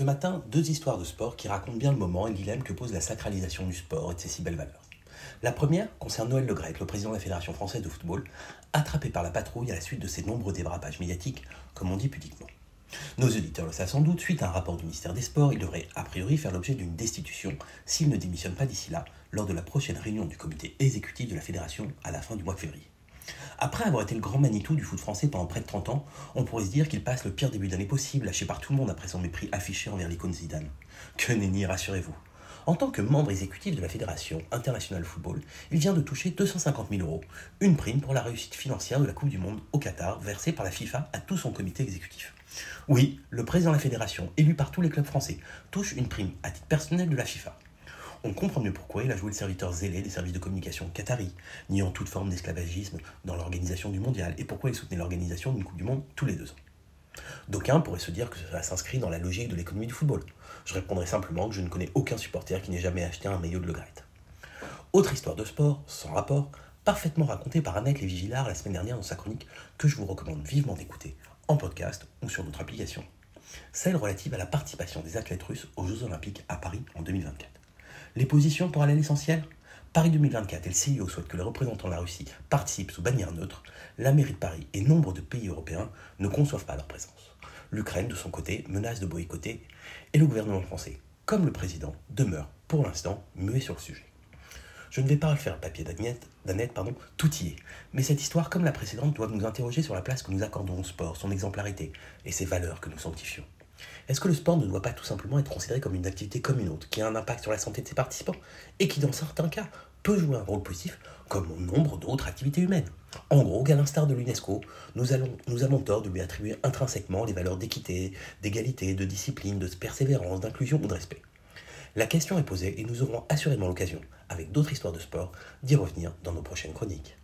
Ce matin, deux histoires de sport qui racontent bien le moment et le dilemme que pose la sacralisation du sport et de ses si belles valeurs. La première concerne Noël Le Grec, le président de la Fédération française de football, attrapé par la patrouille à la suite de ses nombreux débrapages médiatiques, comme on dit pudiquement. Nos auditeurs le savent sans doute, suite à un rapport du ministère des Sports, il devrait a priori faire l'objet d'une destitution s'il ne démissionne pas d'ici là, lors de la prochaine réunion du comité exécutif de la Fédération à la fin du mois de février. Après avoir été le grand Manitou du foot français pendant près de 30 ans, on pourrait se dire qu'il passe le pire début d'année possible, lâché par tout le monde après son mépris affiché envers l'icône Zidane. Que nenni, rassurez-vous. En tant que membre exécutif de la Fédération internationale football, il vient de toucher 250 000 euros, une prime pour la réussite financière de la Coupe du Monde au Qatar, versée par la FIFA à tout son comité exécutif. Oui, le président de la Fédération, élu par tous les clubs français, touche une prime à titre personnel de la FIFA on comprend mieux pourquoi il a joué le serviteur zélé des services de communication qatari, niant toute forme d'esclavagisme dans l'organisation du mondial, et pourquoi il soutenait l'organisation d'une Coupe du Monde tous les deux ans. D'aucuns pourraient se dire que cela s'inscrit dans la logique de l'économie du football. Je répondrai simplement que je ne connais aucun supporter qui n'ait jamais acheté un maillot de Le Gret. Autre histoire de sport, sans rapport, parfaitement racontée par Annette Lévy-Villard la semaine dernière dans sa chronique, que je vous recommande vivement d'écouter en podcast ou sur notre application. Celle relative à la participation des athlètes russes aux Jeux Olympiques à Paris en 2024. Les positions pour aller à l'essentiel? Paris 2024 et le CIO souhaitent que les représentants de la Russie participent sous bannière neutre. La mairie de Paris et nombre de pays européens ne conçoivent pas leur présence. L'Ukraine, de son côté, menace de boycotter et le gouvernement français, comme le président, demeure pour l'instant muet sur le sujet. Je ne vais pas refaire le papier d'Annette, pardon, tout y est. Mais cette histoire, comme la précédente, doit nous interroger sur la place que nous accordons au sport, son exemplarité et ses valeurs que nous sanctifions. Est-ce que le sport ne doit pas tout simplement être considéré comme une activité comme une autre, qui a un impact sur la santé de ses participants, et qui dans certains cas peut jouer un rôle positif, comme nombre d'autres activités humaines? En gros, qu'à l'instar de l'UNESCO, nous, allons, nous avons tort de lui attribuer intrinsèquement les valeurs d'équité, d'égalité, de discipline, de persévérance, d'inclusion ou de respect. La question est posée et nous aurons assurément l'occasion, avec d'autres histoires de sport, d'y revenir dans nos prochaines chroniques.